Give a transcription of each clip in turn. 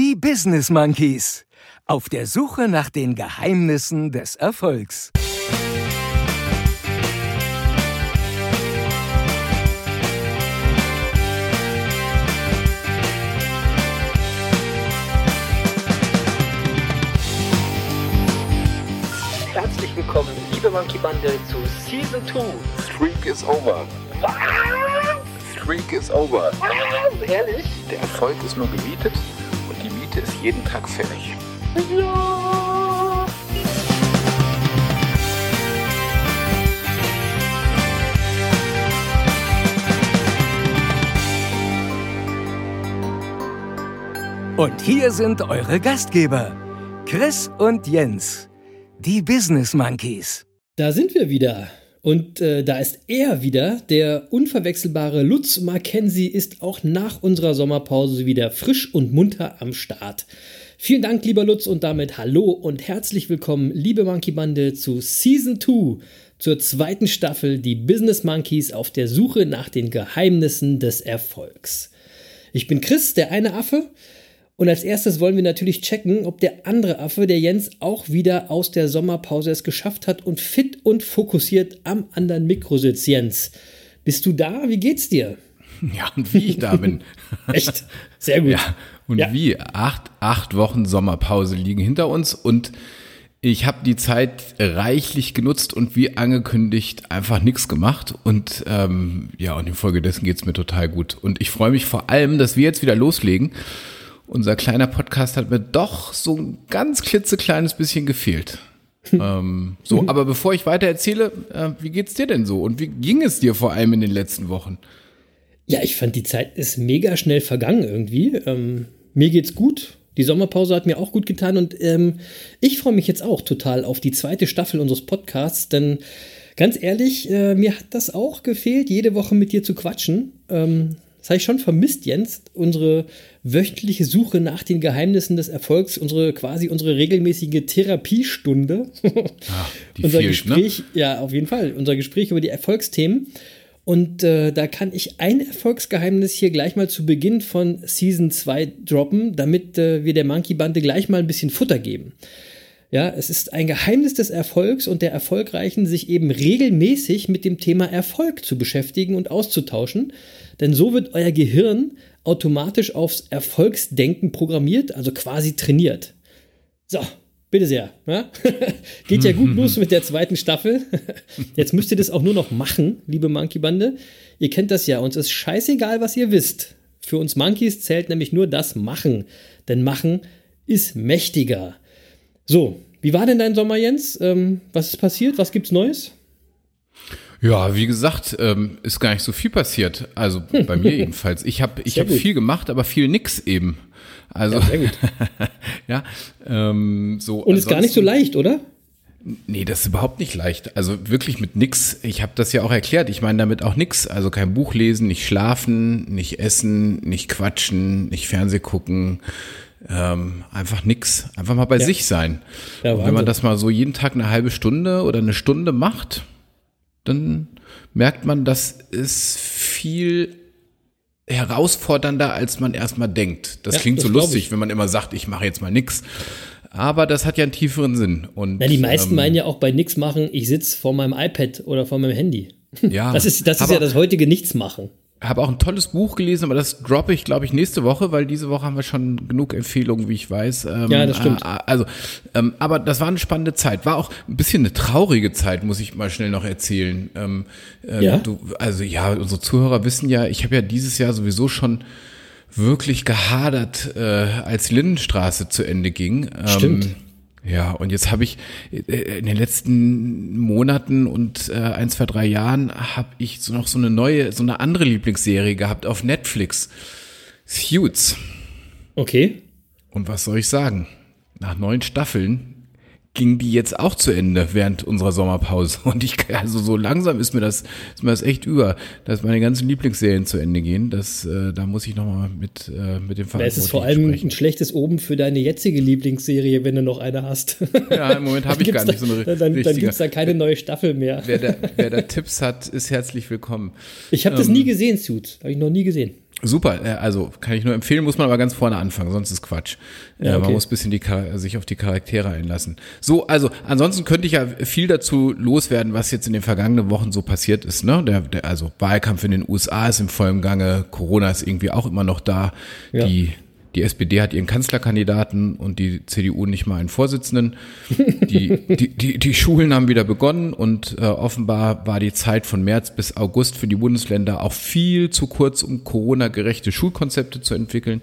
Die Business Monkeys. Auf der Suche nach den Geheimnissen des Erfolgs. Herzlich willkommen, liebe Monkey Bande, zu Season 2. Streak is over. Streak is over. Ehrlich? Der Erfolg ist nur gemietet Miete ist jeden Tag fällig. Ja. Und hier sind eure Gastgeber, Chris und Jens, die Business Monkeys. Da sind wir wieder. Und äh, da ist er wieder, der unverwechselbare Lutz Mackenzie ist auch nach unserer Sommerpause wieder frisch und munter am Start. Vielen Dank, lieber Lutz, und damit hallo und herzlich willkommen, liebe Monkey Bande, zu Season 2, zur zweiten Staffel, die Business Monkeys auf der Suche nach den Geheimnissen des Erfolgs. Ich bin Chris, der eine Affe, und als erstes wollen wir natürlich checken, ob der andere Affe, der Jens, auch wieder aus der Sommerpause es geschafft hat und fit und fokussiert am anderen Mikro sitzt. Jens, bist du da? Wie geht's dir? Ja, und wie ich da bin. Echt? Sehr gut. Ja, und Ja. wie? Acht, acht Wochen Sommerpause liegen hinter uns und ich habe die Zeit reichlich genutzt und wie angekündigt einfach nichts gemacht. Und ähm, ja, und infolgedessen geht's mir total gut. Und ich freue mich vor allem, dass wir jetzt wieder loslegen. Unser kleiner Podcast hat mir doch so ein ganz klitzekleines bisschen gefehlt. ähm, so, aber bevor ich weiter erzähle, äh, wie geht's dir denn so? Und wie ging es dir vor allem in den letzten Wochen? Ja, ich fand die Zeit ist mega schnell vergangen irgendwie. Ähm, mir geht's gut. Die Sommerpause hat mir auch gut getan und ähm, ich freue mich jetzt auch total auf die zweite Staffel unseres Podcasts, denn ganz ehrlich, äh, mir hat das auch gefehlt, jede Woche mit dir zu quatschen. Ähm, das habe ich schon vermisst, Jens, unsere wöchentliche Suche nach den Geheimnissen des Erfolgs, unsere quasi unsere regelmäßige Therapiestunde. die unser fehlt, ne? Gespräch, ja, auf jeden Fall, unser Gespräch über die Erfolgsthemen. Und äh, da kann ich ein Erfolgsgeheimnis hier gleich mal zu Beginn von Season 2 droppen, damit äh, wir der Monkey Bande gleich mal ein bisschen Futter geben. Ja, es ist ein Geheimnis des Erfolgs und der Erfolgreichen, sich eben regelmäßig mit dem Thema Erfolg zu beschäftigen und auszutauschen. Denn so wird euer Gehirn automatisch aufs Erfolgsdenken programmiert, also quasi trainiert. So, bitte sehr. Ja? Geht ja gut los mit der zweiten Staffel. Jetzt müsst ihr das auch nur noch machen, liebe Monkey Bande. Ihr kennt das ja. Uns ist scheißegal, was ihr wisst. Für uns Monkeys zählt nämlich nur das Machen. Denn Machen ist mächtiger. So, wie war denn dein Sommer, Jens? Ähm, was ist passiert? Was gibt's Neues? Ja, wie gesagt, ähm, ist gar nicht so viel passiert. Also bei mir jedenfalls. Ich habe ich hab gut. viel gemacht, aber viel nix eben. Also Ja, sehr gut. ja, ähm, so. Und ist gar nicht so leicht, oder? Nee, das ist überhaupt nicht leicht. Also wirklich mit nix. Ich habe das ja auch erklärt. Ich meine damit auch nix. Also kein Buch lesen, nicht schlafen, nicht essen, nicht quatschen, nicht Fernseh gucken. Ähm, einfach nix. Einfach mal bei Ja. sich sein. Ja, wenn man das mal so jeden Tag eine halbe Stunde oder eine Stunde macht, dann merkt man, das ist viel herausfordernder, als man erstmal denkt. Das Ja, klingt das so lustig, wenn man immer sagt, ich mache jetzt mal nix. Aber das hat ja einen tieferen Sinn. Und, Na, die meisten ähm, meinen ja auch bei nichts machen, ich sitze vor meinem iPad oder vor meinem Handy. ja, Das ist, das ist ja das heutige Nichtsmachen. Habe auch ein tolles Buch gelesen, aber das droppe ich, glaube ich, nächste Woche, weil diese Woche haben wir schon genug Empfehlungen, wie ich weiß. Ähm, Ja, das stimmt. äh, Also, ähm, aber das war eine spannende Zeit. War auch ein bisschen eine traurige Zeit, muss ich mal schnell noch erzählen. Ähm, äh, Ja? Du, also ja, unsere Zuhörer wissen ja, ich habe ja dieses Jahr sowieso schon wirklich gehadert, äh, als Lindenstraße zu Ende ging. Ähm, Stimmt. Ja, und jetzt habe ich äh, in den letzten Monaten und äh, ein, zwei, drei Jahren habe ich so noch so eine neue, so eine andere Lieblingsserie gehabt auf Netflix. Suits. Okay. Und was soll ich sagen? Nach neun Staffeln ging die jetzt auch zu Ende während unserer Sommerpause. Und ich, also so langsam ist mir das, ist mir das echt über, dass meine ganzen Lieblingsserien zu Ende gehen. Das, äh, da muss ich nochmal mit, äh, mit dem Es ist vor Verantwortlichen allem sprechen. ein schlechtes Oben für deine jetzige Lieblingsserie, wenn du noch eine hast. Ja, im Moment habe ich gar nicht so eine Dann, dann richtige. gibt es da keine neue Staffel mehr. Wer da, wer da Tipps hat, ist herzlich willkommen. Ich habe das nie gesehen, Suits. Habe ich noch nie gesehen. Super, äh, also kann ich nur empfehlen, muss man aber ganz vorne anfangen, sonst ist Quatsch. Ja, okay. Man muss ein bisschen die, sich auf die Charaktere einlassen. So, also ansonsten könnte ich ja viel dazu loswerden, was jetzt in den vergangenen Wochen so passiert ist. Ne? Der, der, also Wahlkampf in den USA ist im vollen Gange, Corona ist irgendwie auch immer noch da. Ja. Die die SPD hat ihren Kanzlerkandidaten und die CDU nicht mal einen Vorsitzenden. Die, die, die, die Schulen haben wieder begonnen und äh, offenbar war die Zeit von März bis August für die Bundesländer auch viel zu kurz, um Corona-gerechte Schulkonzepte zu entwickeln.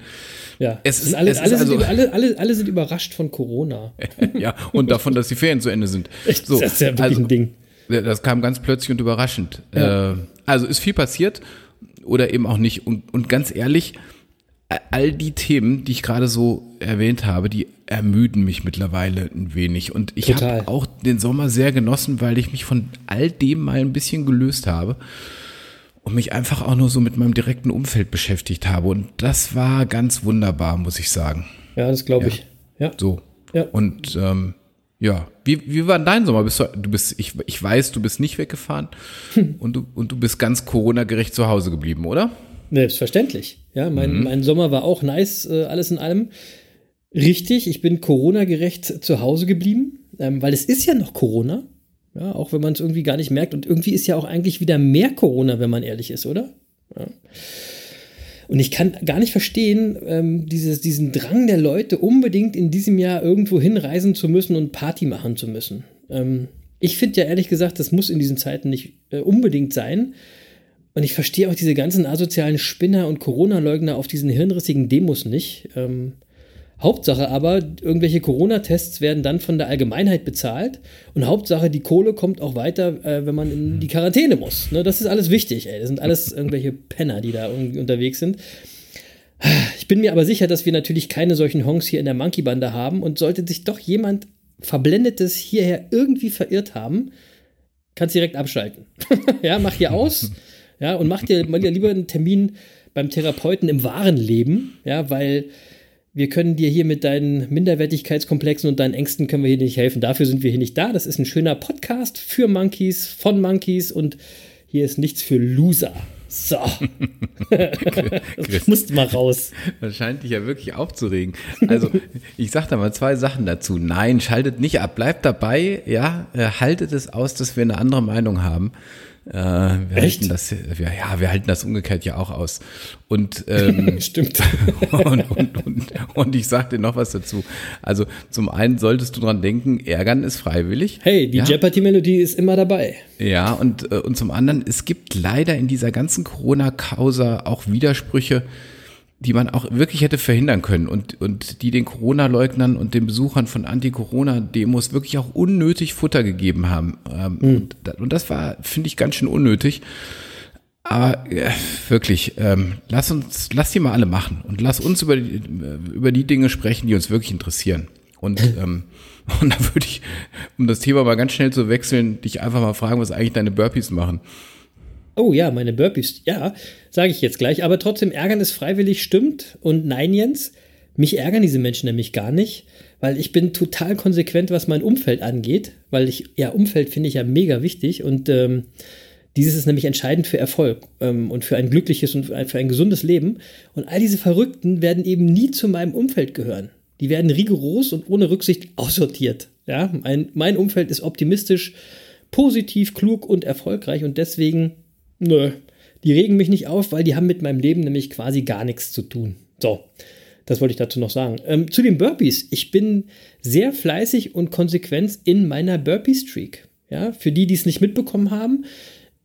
Ja, es ist, alle, es alle, also, sind, alle, alle, alle sind überrascht von Corona. ja, und davon, dass die Ferien zu Ende sind. So, das ist ja wirklich also, ein Ding. Das kam ganz plötzlich und überraschend. Ja. Äh, also ist viel passiert oder eben auch nicht. Und, und ganz ehrlich, all die Themen, die ich gerade so erwähnt habe, die ermüden mich mittlerweile ein wenig. Und ich habe auch den Sommer sehr genossen, weil ich mich von all dem mal ein bisschen gelöst habe und mich einfach auch nur so mit meinem direkten Umfeld beschäftigt habe. Und das war ganz wunderbar, muss ich sagen. Ja, das glaube ja. ich. Ja. So. Ja. Und ähm, ja, wie, wie war dein Sommer? Bist du, du bist, ich, ich weiß, du bist nicht weggefahren hm. und, du, und du bist ganz Corona-gerecht zu Hause geblieben, oder? Selbstverständlich. Ja, mein, mhm. mein Sommer war auch nice, äh, alles in allem. Richtig, ich bin Corona-gerecht zu Hause geblieben, ähm, weil es ist ja noch Corona. Ja, auch wenn man es irgendwie gar nicht merkt. Und irgendwie ist ja auch eigentlich wieder mehr Corona, wenn man ehrlich ist, oder? Ja. Und ich kann gar nicht verstehen, ähm, dieses, diesen Drang der Leute, unbedingt in diesem Jahr irgendwo hinreisen zu müssen und Party machen zu müssen. Ähm, ich finde ja ehrlich gesagt, das muss in diesen Zeiten nicht äh, unbedingt sein. Und ich verstehe auch diese ganzen asozialen Spinner und Corona-Leugner auf diesen hirnrissigen Demos nicht. Ähm, Hauptsache aber, irgendwelche Corona-Tests werden dann von der Allgemeinheit bezahlt. Und Hauptsache, die Kohle kommt auch weiter, äh, wenn man in die Quarantäne muss. Ne, das ist alles wichtig, ey. Das sind alles irgendwelche Penner, die da unterwegs sind. Ich bin mir aber sicher, dass wir natürlich keine solchen Honks hier in der Monkey-Bande haben. Und sollte sich doch jemand Verblendetes hierher irgendwie verirrt haben, kannst direkt abschalten. ja, mach hier aus. Ja, und mach dir mal lieber einen Termin beim Therapeuten im wahren Leben, ja, weil wir können dir hier mit deinen Minderwertigkeitskomplexen und deinen Ängsten können wir hier nicht helfen. Dafür sind wir hier nicht da. Das ist ein schöner Podcast für Monkeys, von Monkeys und hier ist nichts für Loser. So. das musst mal raus. Das scheint dich ja wirklich aufzuregen. Also, ich sag da mal zwei Sachen dazu. Nein, schaltet nicht ab. Bleibt dabei, ja, äh, haltet es aus, dass wir eine andere Meinung haben. Äh, wir Echt? halten das, wir, ja, wir halten das umgekehrt ja auch aus. Und ähm, stimmt. und, und, und, und ich sag dir noch was dazu. Also zum einen solltest du dran denken, ärgern ist freiwillig. Hey, die ja? Jeopardy-Melodie ist immer dabei. Ja, und, äh, und zum anderen, es gibt leider in dieser ganzen Corona-Causa auch Widersprüche, die man auch wirklich hätte verhindern können und, und die den Corona-Leugnern und den Besuchern von Anti-Corona-Demos wirklich auch unnötig Futter gegeben haben. Ähm, mhm. und, und, das war, finde ich, ganz schön unnötig. Aber äh, wirklich, ähm, lass uns, lass die mal alle machen und lass uns über die, über die Dinge sprechen, die uns wirklich interessieren. Und, ähm, und da würde ich, um das Thema mal ganz schnell zu wechseln, dich einfach mal fragen, was eigentlich deine Burpees machen. Oh ja, meine Burpees, ja, sage ich jetzt gleich. Aber trotzdem, ärgern ist freiwillig, stimmt. Und nein, Jens, mich ärgern diese Menschen nämlich gar nicht, weil ich bin total konsequent, was mein Umfeld angeht. Weil ich, ja, Umfeld finde ich ja mega wichtig und ähm, dieses ist nämlich entscheidend für Erfolg ähm, und für ein glückliches und für ein, für ein gesundes Leben. Und all diese Verrückten werden eben nie zu meinem Umfeld gehören. Die werden rigoros und ohne Rücksicht aussortiert. Ja, mein, mein Umfeld ist optimistisch, positiv, klug und erfolgreich und deswegen Nö, die regen mich nicht auf, weil die haben mit meinem Leben nämlich quasi gar nichts zu tun. So, das wollte ich dazu noch sagen. Ähm, zu den Burpees. Ich bin sehr fleißig und konsequent in meiner Burpee-Streak. Ja, für die, die es nicht mitbekommen haben,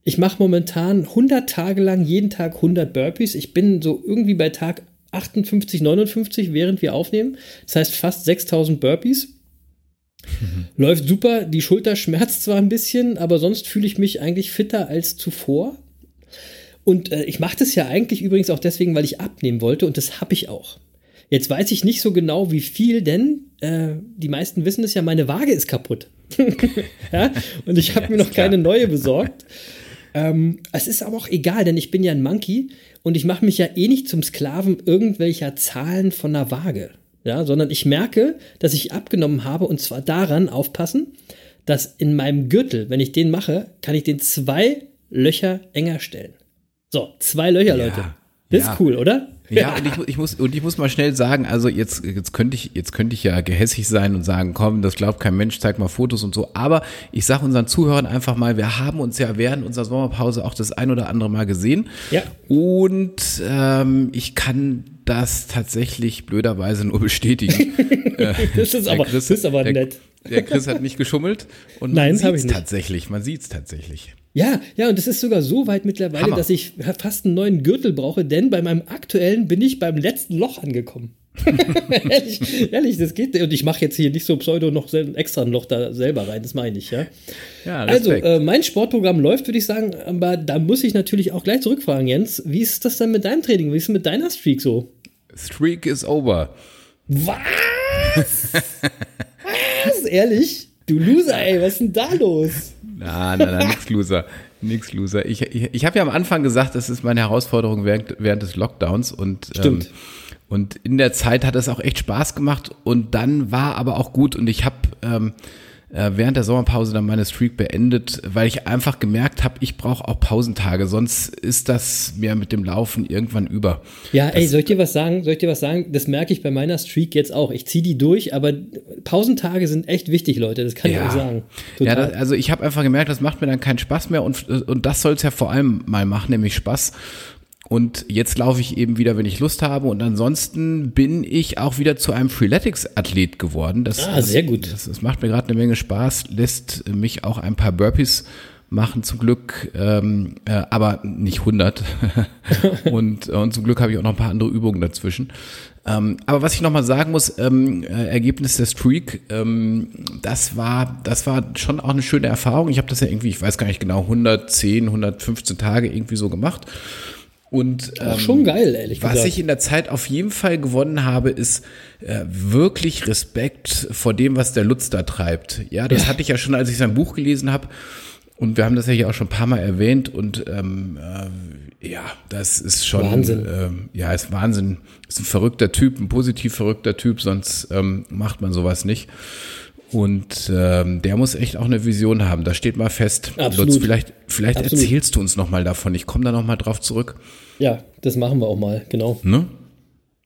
ich mache momentan 100 Tage lang jeden Tag 100 Burpees. Ich bin so irgendwie bei Tag 58, 59, während wir aufnehmen. Das heißt fast 6000 Burpees. Mhm. Läuft super, die Schulter schmerzt zwar ein bisschen, aber sonst fühle ich mich eigentlich fitter als zuvor. Und äh, ich mache das ja eigentlich übrigens auch deswegen, weil ich abnehmen wollte und das habe ich auch. Jetzt weiß ich nicht so genau, wie viel, denn äh, die meisten wissen es ja, meine Waage ist kaputt. ja? Und ich habe mir noch keine neue besorgt. Ähm, es ist aber auch egal, denn ich bin ja ein Monkey und ich mache mich ja eh nicht zum Sklaven irgendwelcher Zahlen von einer Waage ja, sondern ich merke, dass ich abgenommen habe und zwar daran aufpassen, dass in meinem Gürtel, wenn ich den mache, kann ich den zwei Löcher enger stellen. So, zwei Löcher, ja, Leute. Das Ja. ist cool, oder? Ja, und ich, ich muss und ich muss mal schnell sagen, also jetzt jetzt könnte ich jetzt könnte ich ja gehässig sein und sagen, komm, das glaubt kein Mensch, zeig mal Fotos und so. Aber ich sage unseren Zuhörern einfach mal, wir haben uns ja während unserer Sommerpause auch das ein oder andere Mal gesehen. Ja. Und ähm, ich kann das tatsächlich blöderweise nur bestätigen. Das ist Der aber, Chris- das ist aber der, nett. Der Chris hat nicht geschummelt und Nein, man sieht's nicht. tatsächlich, man sieht's tatsächlich. Ja, ja, und es ist sogar so weit mittlerweile, Hammer. dass ich fast einen neuen Gürtel brauche, denn bei meinem aktuellen bin ich beim letzten Loch angekommen. ehrlich, ehrlich, das geht. Und ich mache jetzt hier nicht so pseudo noch extra ein Loch da selber rein, das meine ich, ja. Ja, Also, äh, mein Sportprogramm läuft, würde ich sagen, aber da muss ich natürlich auch gleich zurückfragen, Jens. Wie ist das denn mit deinem Training? Wie ist es mit deiner Streak so? Streak is over. Was? was? Ehrlich? Du Loser, ey, was ist denn da los? Na, na, na, nix Loser. Nix Loser. Ich, ich, ich habe ja am Anfang gesagt, das ist meine Herausforderung während, während des Lockdowns und Stimmt. Ähm, und in der Zeit hat es auch echt Spaß gemacht und dann war aber auch gut und ich habe ähm, äh, während der Sommerpause dann meine Streak beendet, weil ich einfach gemerkt habe, ich brauche auch Pausentage, sonst ist das mir mit dem Laufen irgendwann über. Ja, ey, soll ich dir was sagen? Soll ich dir was sagen? Das merke ich bei meiner Streak jetzt auch. Ich ziehe die durch, aber Pausentage sind echt wichtig, Leute. Das kann ich euch sagen. Ja, Total. das, also ich habe einfach gemerkt, das macht mir dann keinen Spaß mehr und, und das soll es ja vor allem mal machen, nämlich Spaß. Und jetzt laufe ich eben wieder, wenn ich Lust habe. Und ansonsten bin ich auch wieder zu einem Freeletics-Athlet geworden. Das, Ah, sehr gut. Das, das macht mir gerade eine Menge Spaß, lässt mich auch ein paar Burpees machen zum Glück, ähm, äh, aber nicht 100. und, und zum Glück habe ich auch noch ein paar andere Übungen dazwischen. Ähm, aber was ich noch mal sagen muss, ähm, äh, Ergebnis der Streak, ähm, das war, das war schon auch eine schöne Erfahrung. Ich habe das ja irgendwie, ich weiß gar nicht genau, 110, 115 Tage irgendwie so gemacht. Und ähm, schon geil, ehrlich was gesagt. ich in der Zeit auf jeden Fall gewonnen habe, ist äh, wirklich Respekt vor dem, was der Lutz da treibt. Ja, das hatte ich ja schon, als ich sein Buch gelesen habe. Und wir haben das ja hier auch schon ein paar Mal erwähnt. Und ähm, äh, ja, das ist schon Wahnsinn. Ähm, ja, ist Wahnsinn. Ist ein verrückter Typ, ein positiv verrückter Typ, sonst ähm, macht man sowas nicht. Und ähm, der muss echt auch eine Vision haben. Da steht mal fest. Absolut. Lutz, vielleicht, vielleicht Absolut. erzählst du uns noch mal davon. Ich komme da noch mal drauf zurück. Ja, das machen wir auch mal, genau. Ne?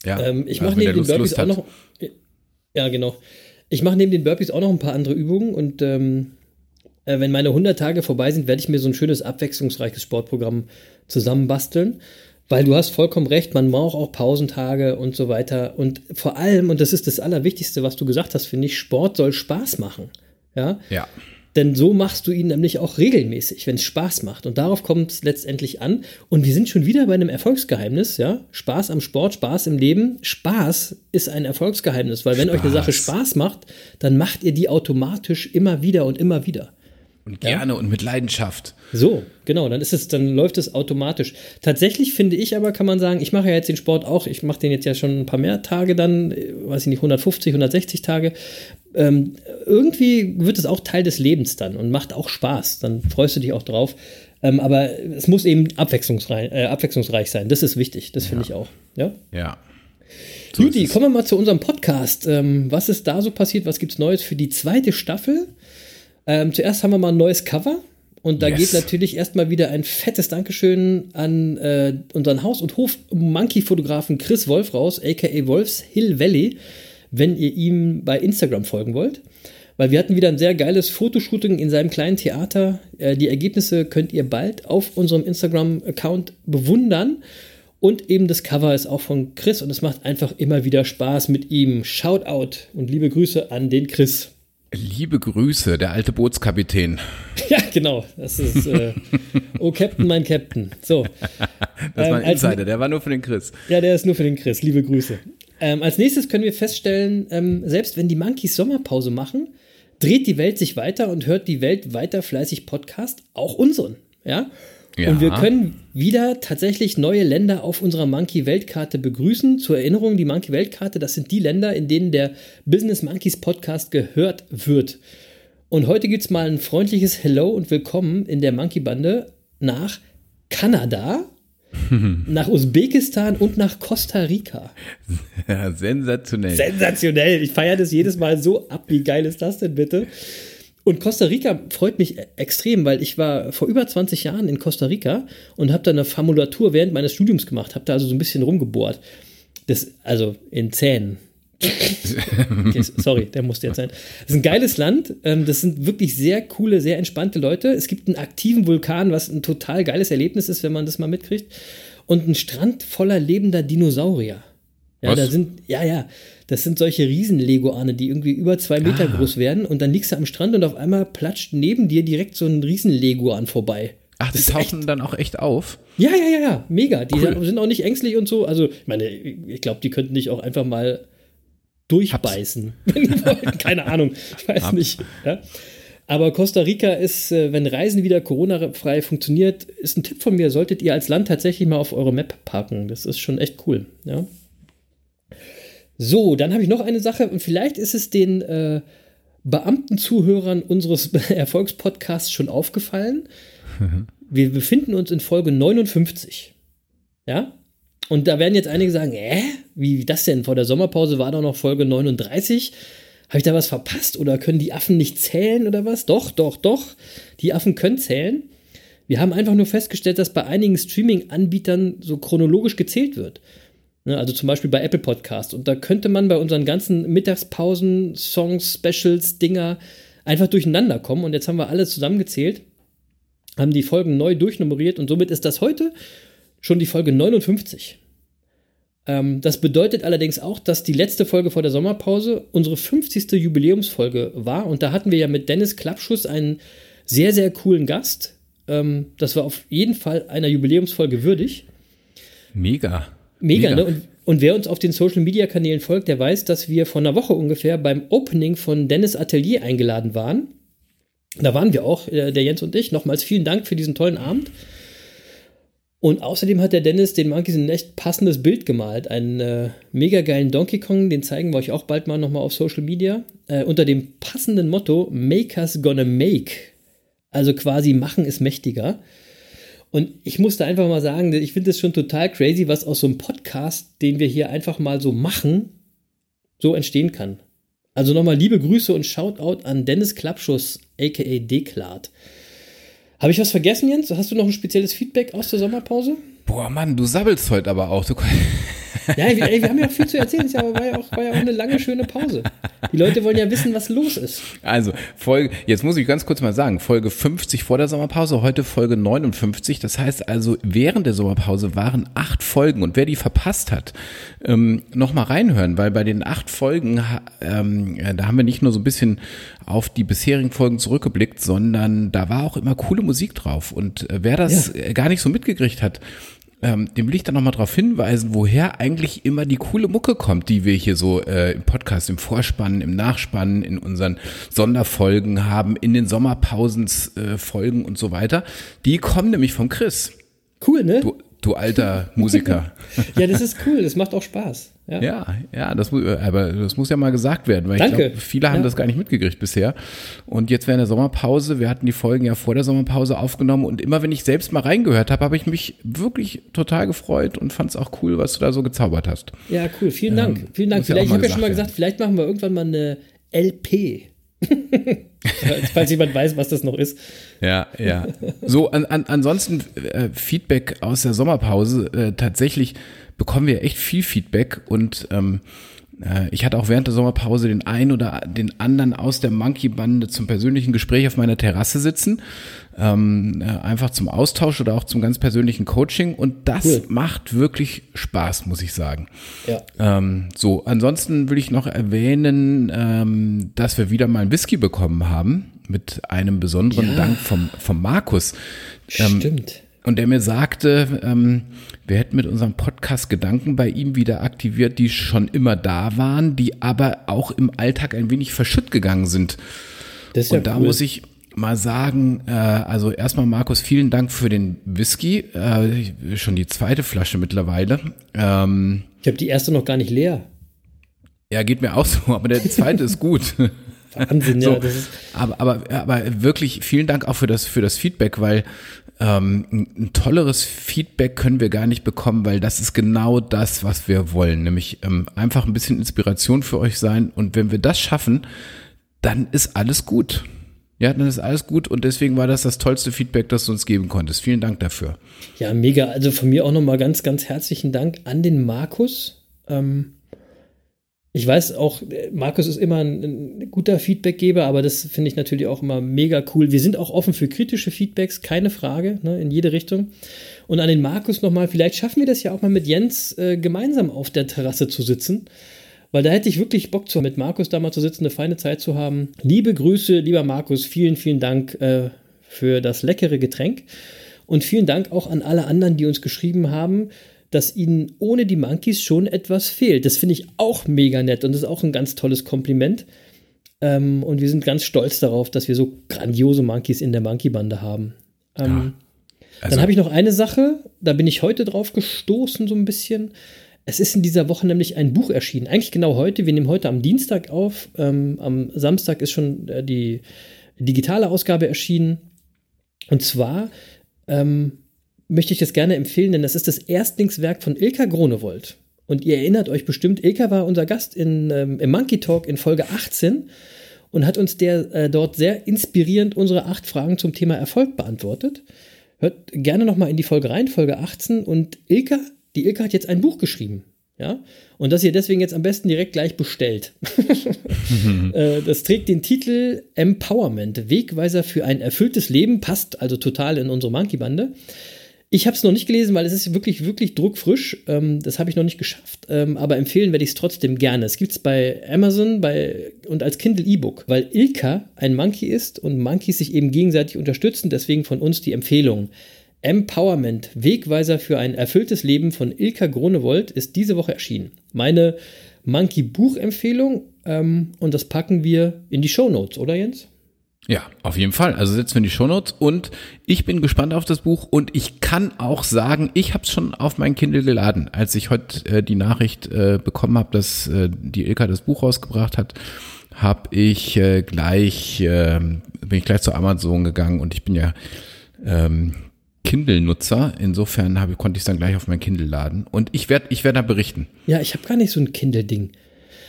Ja. Ähm, ich mache neben den Burpees Lust auch noch. Ja, genau. Ich mache neben den Burpees auch noch ein paar andere Übungen und ähm, äh, wenn meine 100 Tage vorbei sind, werde ich mir so ein schönes abwechslungsreiches Sportprogramm zusammenbasteln. Weil du hast vollkommen recht, man braucht auch Pausentage und so weiter. Und vor allem, und das ist das Allerwichtigste, was du gesagt hast, finde ich, Sport soll Spaß machen. Ja, Ja. denn so machst du ihn nämlich auch regelmäßig, wenn es Spaß macht. Und darauf kommt es letztendlich an. Und wir sind schon wieder bei einem Erfolgsgeheimnis, ja? Spaß am Sport, Spaß im Leben. Spaß ist ein Erfolgsgeheimnis, weil wenn euch eine Sache Spaß. Spaß macht, dann macht ihr die automatisch immer wieder und immer wieder. Und gerne und mit Leidenschaft. So, genau, dann ist es, dann läuft es automatisch. Tatsächlich finde ich aber, kann man sagen, ich mache ja jetzt den Sport auch, ich mache den jetzt ja schon ein paar mehr Tage dann, äh, weiß ich nicht, 150, 160 Tage. Ähm, irgendwie wird es auch Teil des Lebens dann und macht auch Spaß. Dann freust du dich auch drauf. Ähm, aber es muss eben abwechslungsreich, äh, abwechslungsreich sein. Das ist wichtig, das finde ich auch. Ja? Ja. Judy, kommen wir mal zu unserem Podcast. Ähm, was ist da so passiert? Was gibt's Neues für die zweite Staffel? Ähm, zuerst haben wir mal ein neues Cover. Und da Yes. geht natürlich erstmal wieder ein fettes Dankeschön an äh, unseren Haus- und Hof-Monkey-Fotografen Chris Wolf raus, aka Wolfs Hill Valley, wenn ihr ihm bei Instagram folgen wollt. Weil wir hatten wieder ein sehr geiles Fotoshooting in seinem kleinen Theater. Äh, die Ergebnisse könnt ihr bald auf unserem Instagram-Account bewundern. Und eben das Cover ist auch von Chris und es macht einfach immer wieder Spaß mit ihm. Shoutout und liebe Grüße an den Chris. Liebe Grüße, der alte Bootskapitän. Ja, genau. Das ist äh, Oh Captain, mein Captain. So. Das war ein Ähm, als- Insider, der war nur für den Chris. Ja, der ist nur für den Chris. Liebe Grüße. Ähm, als nächstes können wir feststellen, ähm, selbst wenn die Monkeys Sommerpause machen, dreht die Welt sich weiter und hört die Welt weiter fleißig Podcast, auch unseren. Ja. Ja. Und wir können wieder tatsächlich neue Länder auf unserer Monkey-Weltkarte begrüßen. Zur Erinnerung, die Monkey-Weltkarte, das sind die Länder, in denen der Business Monkeys Podcast gehört wird. Und heute gibt es mal ein freundliches Hello und Willkommen in der Monkey-Bande nach Kanada, nach Usbekistan und nach Costa Rica. Ja, sensationell. Sensationell. Ich feiere das jedes Mal so ab. Wie geil ist das denn bitte? Und Costa Rica freut mich e- extrem, weil ich war vor über 20 Jahren in Costa Rica und habe da eine Formulatur während meines Studiums gemacht, habe da also so ein bisschen rumgebohrt. Das, also in Zähnen. Okay, sorry, der musste jetzt sein. Das ist ein geiles Land. ähm, Das sind wirklich sehr coole, sehr entspannte Leute. Es gibt einen aktiven Vulkan, was ein total geiles Erlebnis ist, wenn man das mal mitkriegt. Und einen Strand voller lebender Dinosaurier. Ja, Was? da sind, ja, ja, das sind solche Riesen-Leguane, die irgendwie über zwei Meter Ah. groß werden und dann liegst du am Strand und auf einmal platscht neben dir direkt so ein Riesen-Leguan vorbei. Ach, die tauchen dann auch echt auf? Ja, ja, ja, ja, mega. Die Cool. sind auch nicht ängstlich und so. Also, ich meine, ich glaube, die könnten dich auch einfach mal durchbeißen. Wenn die wollten. Keine Ahnung. Ich weiß Haps. nicht. Ja? Aber Costa Rica ist, äh, wenn Reisen wieder Corona-frei funktioniert, ist ein Tipp von mir, solltet ihr als Land tatsächlich mal auf eure Map packen. Das ist schon echt cool. Ja? So, dann habe ich noch eine Sache und vielleicht ist es den äh, Beamten-Zuhörern unseres Erfolgspodcasts schon aufgefallen. Wir befinden uns in Folge 59. Ja? Und da werden jetzt einige sagen, äh, wie das denn? Vor der Sommerpause war doch noch Folge 39. Habe ich da was verpasst oder können die Affen nicht zählen oder was? Doch, doch, doch. Die Affen können zählen. Wir haben einfach nur festgestellt, dass bei einigen Streaming-Anbietern so chronologisch gezählt wird. Ne, also zum Beispiel bei Apple Podcast. Und da könnte man bei unseren ganzen Mittagspausen, Songs, Specials, Dinger einfach durcheinander kommen. Und jetzt haben wir alles zusammengezählt, haben die Folgen neu durchnummeriert und somit ist das heute schon die Folge 59. Ähm, das bedeutet allerdings auch, dass die letzte Folge vor der Sommerpause unsere 50. Jubiläumsfolge war. Und da hatten wir ja mit Dennis Klappschuss einen sehr, sehr coolen Gast. Ähm, das war auf jeden Fall einer Jubiläumsfolge würdig. Mega. Mega, Mega. ne? Und, und wer uns auf den Social Media Kanälen folgt, der weiß, dass wir vor einer Woche ungefähr beim Opening von Dennis Atelier eingeladen waren. Da waren wir auch, äh, der Jens und ich. Nochmals vielen Dank für diesen tollen Abend. Und außerdem hat der Dennis den Monkeys ein echt passendes Bild gemalt. Einen äh, mega geilen Donkey Kong, den zeigen wir euch auch bald mal nochmal auf Social Media. Äh, unter dem passenden Motto Makers Gonna Make. Also quasi machen ist mächtiger. Und ich musste einfach mal sagen, ich finde es schon total crazy, was aus so einem Podcast, den wir hier einfach mal so machen, so entstehen kann. Also nochmal liebe Grüße und Shoutout an Dennis Klappschuss, aka Deklat. Habe ich was vergessen, Jens? Hast du noch ein spezielles Feedback aus der Sommerpause? Boah, Mann, du sabbelst heute aber auch. Du, Ja, wir, ey, wir haben ja auch viel zu erzählen. Es ja- war, ja auch, war ja auch eine lange, schöne Pause. Die Leute wollen ja wissen, was los ist. Also, Folge, jetzt muss ich ganz kurz mal sagen, Folge 50 vor der Sommerpause, heute Folge 59. Das heißt also, während der Sommerpause waren acht Folgen und wer die verpasst hat, ähm, nochmal reinhören, weil bei den acht Folgen, ähm, äh, da haben wir nicht nur so ein bisschen auf die bisherigen Folgen zurückgeblickt, sondern da war auch immer coole Musik drauf. Und äh, wer das äh, gar nicht so mitgekriegt hat, ähm, dem will ich dann nochmal darauf hinweisen, woher eigentlich immer die coole Mucke kommt, die wir hier so äh, im Podcast, im Vorspann, im Nachspann, in unseren Sonderfolgen haben, in den Sommerpausens äh, Folgen und so weiter. Die kommen nämlich vom Chris, Cool, ne? du, du alter Musiker. Ja, das ist cool. Das macht auch Spaß. Ja. ja, ja, das, äh, aber das muss ja mal gesagt werden, weil Danke. ich glaube, viele haben Ja. das gar nicht mitgekriegt bisher. Und jetzt während der Sommerpause, wir hatten die Folgen ja vor der Sommerpause aufgenommen und immer wenn ich selbst mal reingehört habe, habe ich mich wirklich total gefreut und fand es auch cool, was du da so gezaubert hast. Ja, cool. Vielen Dank. Ähm, Vielen Dank. ja Vielleicht, auch ich habe ja schon mal gesagt gesagt, vielleicht machen wir irgendwann mal eine LP. falls, jemand weiß, was das noch ist. Ja, ja. So, an, an, ansonsten äh, Feedback aus der Sommerpause. Äh, tatsächlich bekommen wir echt viel Feedback und ähm, äh, ich hatte auch während der Sommerpause den einen oder den anderen aus der Monkey-Bande zum persönlichen Gespräch auf meiner Terrasse sitzen. Ähm, äh, einfach zum Austausch oder auch zum ganz persönlichen Coaching. Und das Cool. macht wirklich Spaß, muss ich sagen. Ja. Ähm, so, ansonsten will ich noch erwähnen, ähm, dass wir wieder mal ein Whisky bekommen haben mit einem besonderen Ja. Dank vom, vom Markus. Ähm, Stimmt. Und der mir sagte, ähm, wir hätten mit unserem Podcast Gedanken bei ihm wieder aktiviert, die schon immer da waren, die aber auch im Alltag ein wenig verschütt gegangen sind. Das ist ja Und da cool. muss ich mal sagen, äh, also erstmal Markus, vielen Dank für den Whisky, äh, schon die zweite Flasche mittlerweile. Ähm, Ich habe die erste noch gar nicht leer. ja, geht mir auch so, aber der zweite ist gut. Wahnsinn, ja. So, ist, aber, aber, aber wirklich vielen Dank auch für das, für das Feedback, weil ähm, ein, tolleres Feedback können wir gar nicht bekommen, weil das ist genau das, was wir wollen. Nämlich ähm, einfach ein bisschen Inspiration für euch sein. Und wenn wir das schaffen, dann ist alles gut. ja, dann ist alles gut und deswegen war das das tollste Feedback, das du uns geben konntest. Vielen Dank dafür. Ja, mega. Also von mir auch nochmal ganz, ganz herzlichen Dank an den Markus. Ähm, ich weiß auch, Markus ist immer ein, ein guter Feedbackgeber, aber das finde ich natürlich auch immer mega cool. Wir sind auch offen für kritische Feedbacks, keine Frage, ne, in jede Richtung. Und an den Markus nochmal, vielleicht schaffen wir das ja auch mal mit Jens äh, gemeinsam auf der Terrasse zu sitzen. Weil da hätte ich wirklich Bock zu, mit Markus da mal zu sitzen, eine feine Zeit zu haben. Liebe Grüße, lieber Markus, vielen, vielen Dank äh, für das leckere Getränk. Und vielen Dank auch an alle anderen, die uns geschrieben haben dass ihnen ohne die Monkeys schon etwas fehlt. Das finde ich auch mega nett und das ist auch ein ganz tolles Kompliment. Ähm, und wir sind ganz stolz darauf, dass wir so grandiose Monkeys in der Monkey-Bande haben. Ähm, ja. also. Dann habe ich noch eine Sache, da bin ich heute drauf gestoßen, so ein bisschen. Es ist in dieser Woche nämlich ein Buch erschienen. Eigentlich genau heute. Wir nehmen heute am Dienstag auf. Ähm, am Samstag ist schon äh, die digitale Ausgabe erschienen. Und zwar ähm, möchte ich das gerne empfehlen, denn das ist das Erstlingswerk von Ilka Gronewold. Und ihr erinnert euch bestimmt, Ilka war unser Gast in, ähm, im Monkey Talk in Folge 18 und hat uns der äh, dort sehr inspirierend unsere acht Fragen zum Thema Erfolg beantwortet. Hört gerne nochmal in die Folge rein, Folge 18. Und Ilka, die Ilka hat jetzt ein Buch geschrieben. Ja, und das ihr deswegen jetzt am besten direkt gleich bestellt. Äh, das trägt den Titel Empowerment, Wegweiser für ein erfülltes Leben, passt also total in unsere Monkey-Bande. Ich habe es noch nicht gelesen, weil es ist wirklich, wirklich druckfrisch. Ähm, das habe ich noch nicht geschafft. Ähm, aber empfehlen werde ich es trotzdem gerne. Es gibt es bei Amazon bei, und als Kindle E-Book, weil Ilka ein Monkey ist und Monkeys sich eben gegenseitig unterstützen. Deswegen von uns die Empfehlung. Empowerment, Wegweiser für ein erfülltes Leben von Ilka Gronewold ist diese Woche erschienen. Meine Monkey-Buchempfehlung ähm, und das packen wir in die Show Notes, oder Jens? Ja, auf jeden Fall. Also setzen wir in die Shownotes und ich bin gespannt auf das Buch und ich kann auch sagen, ich habe es schon auf mein Kindle geladen. Als ich heute äh, die Nachricht äh, bekommen habe, dass äh, die Ilka das Buch rausgebracht hat, habe ich äh, gleich äh, bin ich gleich zu Amazon gegangen und ich bin ja ähm, Kindle-Nutzer. Insofern habe, konnte ich es dann gleich auf mein Kindle laden und ich werde ich werd da berichten. Ja, ich habe gar nicht so ein Kindle-Ding.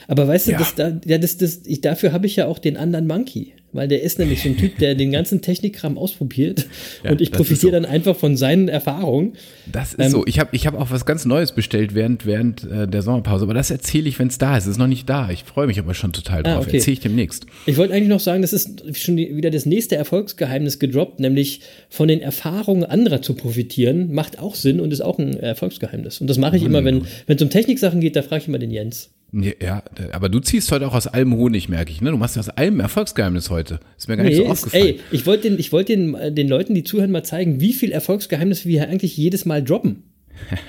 Aber weißt du, ja. das, ja, das, das, ich, dafür habe ich ja auch den anderen Monkey weil der ist nämlich so ein Typ, der den ganzen Technikkram ausprobiert ja, und ich profitiere so. dann einfach von seinen Erfahrungen. Das ist ähm, so. Ich habe ich hab auch was ganz Neues bestellt während, während äh, der Sommerpause, aber das erzähle ich, wenn es da ist. Es ist noch nicht da. Ich freue mich aber schon total drauf. Ah, okay. Erzähle ich demnächst. Ich wollte eigentlich noch sagen, das ist schon die, wieder das nächste Erfolgsgeheimnis gedroppt, nämlich von den Erfahrungen anderer zu profitieren, macht auch Sinn und ist auch ein Erfolgsgeheimnis. Und das mache ich hm. immer, wenn es um Techniksachen geht, da frage ich immer den Jens. Ja, aber du ziehst heute auch aus allem Honig, merke ich. Ne? Du machst aus allem Erfolgsgeheimnis heute. Ist mir gar nicht nee, so aufgefallen. Ey, ich wollte den, wollt den, äh, den Leuten, die zuhören, mal zeigen, wie viel Erfolgsgeheimnis wir eigentlich jedes Mal droppen.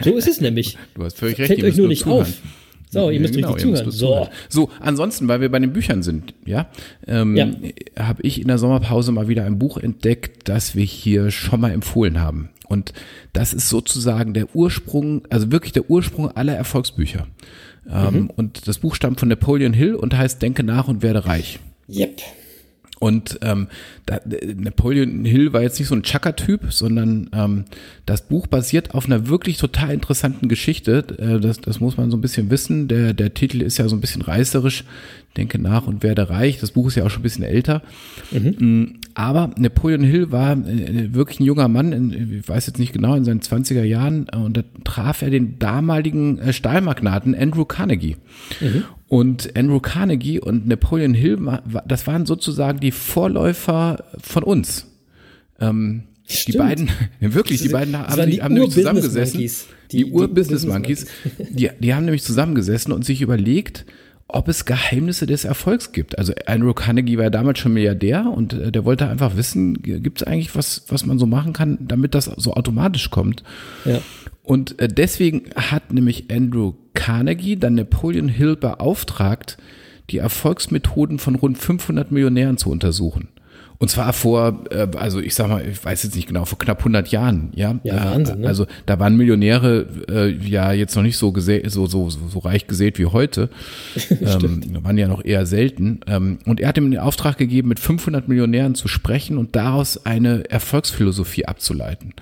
So ist es nämlich. du hast völlig recht. Fällt euch nur nicht zuhören. auf. So, ihr müsst genau, richtig zuhören. So. zuhören. So, ansonsten, weil wir bei den Büchern sind, ja, ähm, ja. habe ich in der Sommerpause mal wieder ein Buch entdeckt, das wir hier schon mal empfohlen haben. Und das ist sozusagen der Ursprung, also wirklich der Ursprung aller Erfolgsbücher. Ähm, mhm. Und das Buch stammt von Napoleon Hill und heißt Denke nach und werde reich. Yep. Und ähm, da, Napoleon Hill war jetzt nicht so ein Chaka-Typ, sondern ähm, das Buch basiert auf einer wirklich total interessanten Geschichte. Äh, das, das muss man so ein bisschen wissen. Der, der Titel ist ja so ein bisschen reißerisch. Denke nach und werde reich. Das Buch ist ja auch schon ein bisschen älter. Mhm. Aber Napoleon Hill war äh, wirklich ein junger Mann, ich weiß jetzt nicht genau, in seinen 20er Jahren. Äh, und da traf er den damaligen äh, Stahlmagnaten Andrew Carnegie. Mhm. Und Andrew Carnegie und Napoleon Hill, das waren sozusagen die Vorläufer von uns. Ähm, die beiden, wirklich, die beiden haben, die haben nämlich zusammengesessen. Die, die Ur-Business-Monkeys, die, die haben nämlich zusammengesessen und sich überlegt, ob es Geheimnisse des Erfolgs gibt. Also Andrew Carnegie war ja damals schon Milliardär und äh, der wollte einfach wissen, gibt es eigentlich was, was man so machen kann, damit das so automatisch kommt. Ja. Und äh, deswegen hat nämlich Andrew Carnegie dann Napoleon Hill beauftragt, die Erfolgsmethoden von rund 500 Millionären zu untersuchen. Und zwar vor, äh, also ich sag mal, ich weiß jetzt nicht genau, vor knapp 100 Jahren, ja. Ja, Wahnsinn, ne? Also da waren Millionäre äh, ja jetzt noch nicht so, so, so, so reich gesät wie heute. ähm, waren ja noch eher selten. Ähm, und er hat ihm den Auftrag gegeben, mit 500 Millionären zu sprechen und daraus eine Erfolgsphilosophie abzuleiten.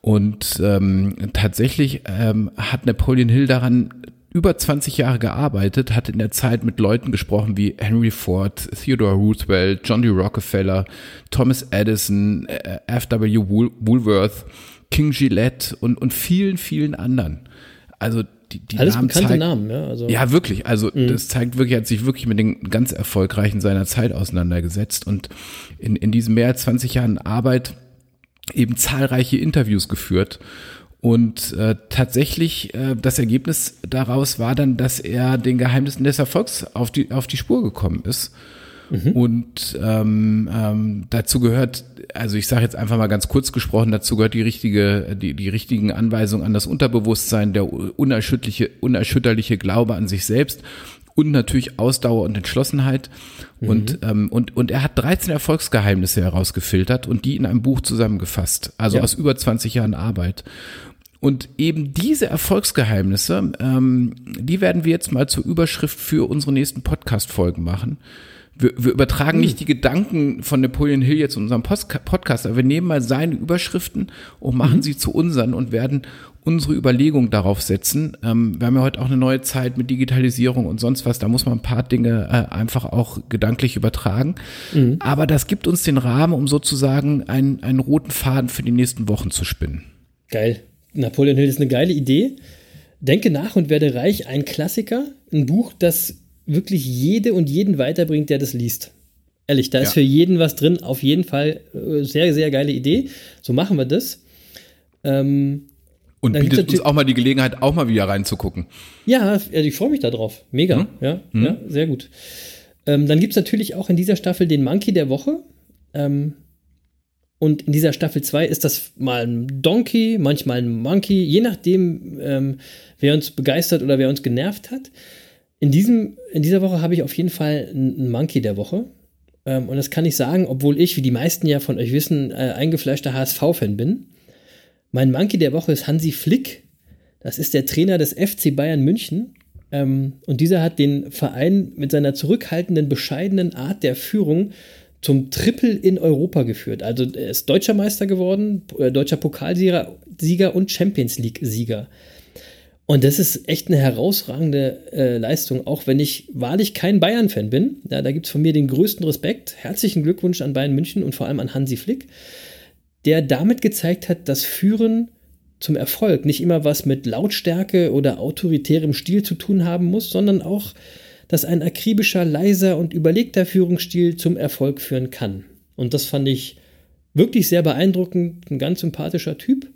Und ähm, tatsächlich ähm, hat Napoleon Hill daran über 20 Jahre gearbeitet, hat in der Zeit mit Leuten gesprochen wie Henry Ford, Theodore Roosevelt, John D. Rockefeller, Thomas Edison, äh, F.W. Woolworth, King Gillette und, und vielen, vielen anderen. Also die, die Alles Namen bekannte zeigen, Namen, ja. Also, ja, wirklich. Also das zeigt wirklich, er hat sich wirklich mit den ganz Erfolgreichen seiner Zeit auseinandergesetzt und in, in diesen mehr als 20 Jahren Arbeit eben zahlreiche Interviews geführt. Und äh, tatsächlich, äh, das Ergebnis daraus war dann, dass er den Geheimnissen des Erfolgs auf die, auf die Spur gekommen ist. Und ähm, ähm, dazu gehört, also ich sage jetzt einfach mal ganz kurz gesprochen, dazu gehört die richtige, die, die richtigen Anweisungen an das Unterbewusstsein, der unerschütterliche, unerschütterliche Glaube an sich selbst und natürlich Ausdauer und Entschlossenheit. Und, ähm, und, und er hat 13 Erfolgsgeheimnisse herausgefiltert und die in einem Buch zusammengefasst, also Ja. aus über 20 Jahren Arbeit. Und eben diese Erfolgsgeheimnisse, ähm, die werden wir jetzt mal zur Überschrift für unsere nächsten Podcast-Folgen machen. Wir, wir übertragen nicht die Gedanken von Napoleon Hill jetzt in unserem Post Podcast, aber wir nehmen mal seine Überschriften und machen sie zu unseren und werden unsere Überlegung darauf setzen. Ähm, wir haben ja heute auch eine neue Zeit mit Digitalisierung und sonst was. Da muss man ein paar Dinge äh, einfach auch gedanklich übertragen. Aber das gibt uns den Rahmen, um sozusagen einen, einen roten Faden für die nächsten Wochen zu spinnen. Geil. Napoleon Hill ist eine geile Idee. Denke nach und werde reich, ein Klassiker, ein Buch, das wirklich jede und jeden weiterbringt, der das liest. Ehrlich, da ist Ja. für jeden was drin. Auf jeden Fall äh, sehr, sehr geile Idee. So machen wir das. Ähm, Und bietet uns natürlich- auch mal die Gelegenheit, auch mal wieder reinzugucken. Ja, also ich freue mich darauf. Mega. Ja, ja, sehr gut. Ähm, dann gibt es natürlich auch in dieser Staffel den Monkey der Woche. Ähm, und in dieser Staffel 2 ist das mal ein Donkey, manchmal ein Monkey, je nachdem, ähm, wer uns begeistert oder wer uns genervt hat. In, diesem, in dieser Woche habe ich auf jeden Fall einen Monkey der Woche. Ähm, und das kann ich sagen, obwohl ich, wie die meisten ja von euch wissen, äh, eingefleischter HSV-Fan bin. Mein Monkey der Woche ist Hansi Flick. Das ist der Trainer des FC Bayern München. Ähm, und dieser hat den Verein mit seiner zurückhaltenden, bescheidenen Art der Führung zum Triple in Europa geführt. Also er ist deutscher Meister geworden, äh, deutscher Pokalsieger Sieger und Champions League-Sieger. Und das ist echt eine herausragende äh, Leistung, auch wenn ich wahrlich kein Bayern-Fan bin. Ja, da gibt es von mir den größten Respekt. Herzlichen Glückwunsch an Bayern München und vor allem an Hansi Flick, der damit gezeigt hat, dass Führen zum Erfolg nicht immer was mit Lautstärke oder autoritärem Stil zu tun haben muss, sondern auch, dass ein akribischer, leiser und überlegter Führungsstil zum Erfolg führen kann. Und das fand ich wirklich sehr beeindruckend, ein ganz sympathischer Typ.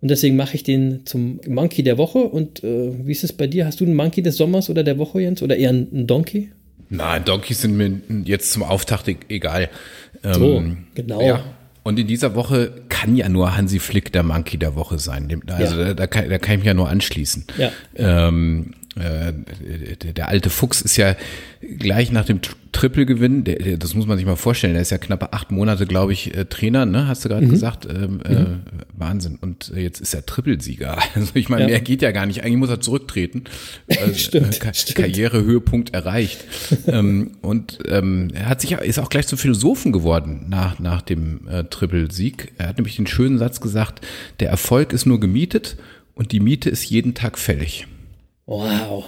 Und deswegen mache ich den zum Monkey der Woche. Und äh, wie ist es bei dir? Hast du einen Monkey des Sommers oder der Woche, Jens? Oder eher einen Donkey? Nein, Donkeys sind mir jetzt zum Auftakt e- egal. So, Ähm, genau. Ja. Und in dieser Woche kann ja nur Hansi Flick der Monkey der Woche sein. Also Ja. da, da, kann, da kann ich mich ja nur anschließen. Ja. Ähm, äh, der, der alte Fuchs ist ja gleich nach dem Tr- Triple-Gewinn, das muss man sich mal vorstellen, der ist ja knappe acht Monate, glaube ich, äh, Trainer, ne? Hast du Mhm. gerade gesagt? Ähm, äh, Wahnsinn. Und äh, jetzt ist er Trippelsieger. Also ich meine, Ja. mehr geht ja gar nicht. Eigentlich muss er zurücktreten. Also, Stimmt, äh, Ka stimmt. Karrierehöhepunkt erreicht. ähm, und ähm, er hat sich ist auch gleich zum Philosophen geworden nach, nach dem äh, Triple-Sieg. Er hat nämlich den schönen Satz gesagt, der Erfolg ist nur gemietet und die Miete ist jeden Tag fällig. Wow.